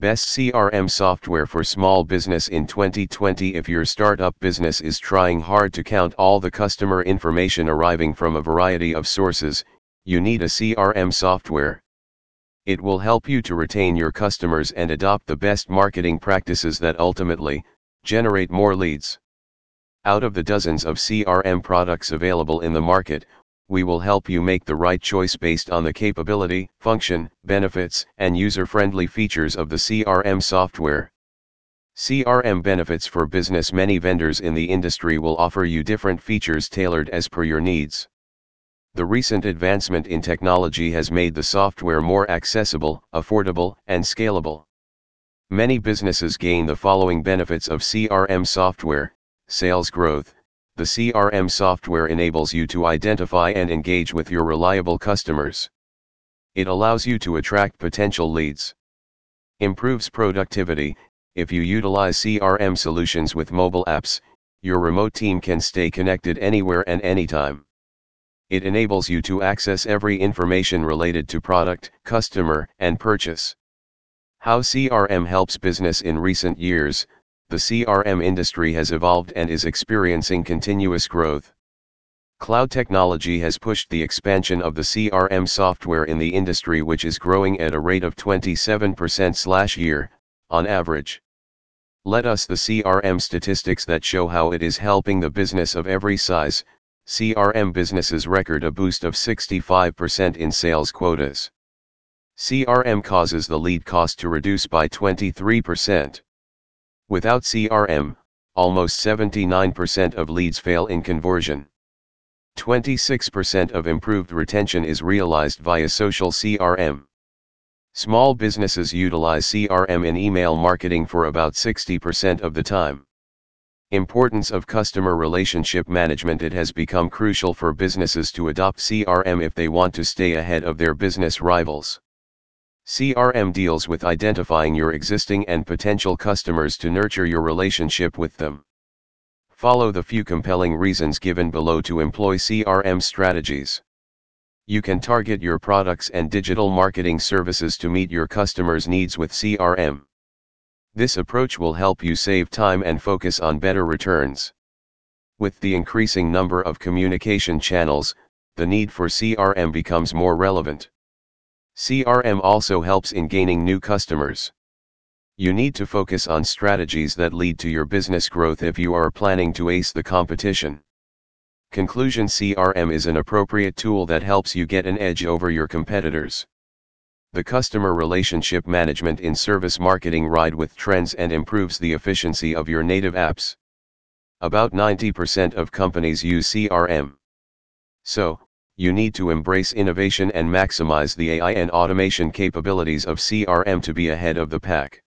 Best CRM software for small business in 2020 If your startup business is trying hard to count all the customer information arriving from a variety of sources, you need a CRM software. It will help you to retain your customers and adopt the best marketing practices that ultimately generate more leads. Out of the dozens of CRM products available in the market, we will help you make the right choice based on the capability, function, benefits, and user-friendly features of the CRM software. CRM benefits for business Many vendors in the industry will offer you different features tailored as per your needs. The recent advancement in technology has made the software more accessible, affordable, and scalable. Many businesses gain the following benefits of CRM software sales growth, the CRM software enables you to identify and engage with your reliable customers. It allows you to attract potential leads. Improves productivity, if you utilize CRM solutions with mobile apps, your remote team can stay connected anywhere and anytime. It enables you to access every information related to product, customer, and purchase. How CRM helps business in recent years, the CRM industry has evolved and is experiencing continuous growth. Cloud technology has pushed the expansion of the CRM software in the industry which is growing at a rate of 27% slash year, on average. Let us the CRM statistics that show how it is helping the business of every size, CRM businesses record a boost of 65% in sales quotas. CRM causes the lead cost to reduce by 23%. Without CRM, almost 79% of leads fail in conversion. 26% of improved retention is realized via social CRM. Small businesses utilize CRM in email marketing for about 60% of the time. Importance of customer relationship management It has become crucial for businesses to adopt CRM if they want to stay ahead of their business rivals. CRM deals with identifying your existing and potential customers to nurture your relationship with them. Follow the few compelling reasons given below to employ CRM strategies. You can target your products and digital marketing services to meet your customers' needs with CRM. This approach will help you save time and focus on better returns. With the increasing number of communication channels, the need for CRM becomes more relevant. CRM also helps in gaining new customers. You need to focus on strategies that lead to your business growth if you are planning to ace the competition. Conclusion CRM is an appropriate tool that helps you get an edge over your competitors. The customer relationship management in service marketing ride with trends and improves the efficiency of your native apps. About 90% of companies use CRM. So, you need to embrace innovation and maximize the AI and automation capabilities of CRM to be ahead of the pack.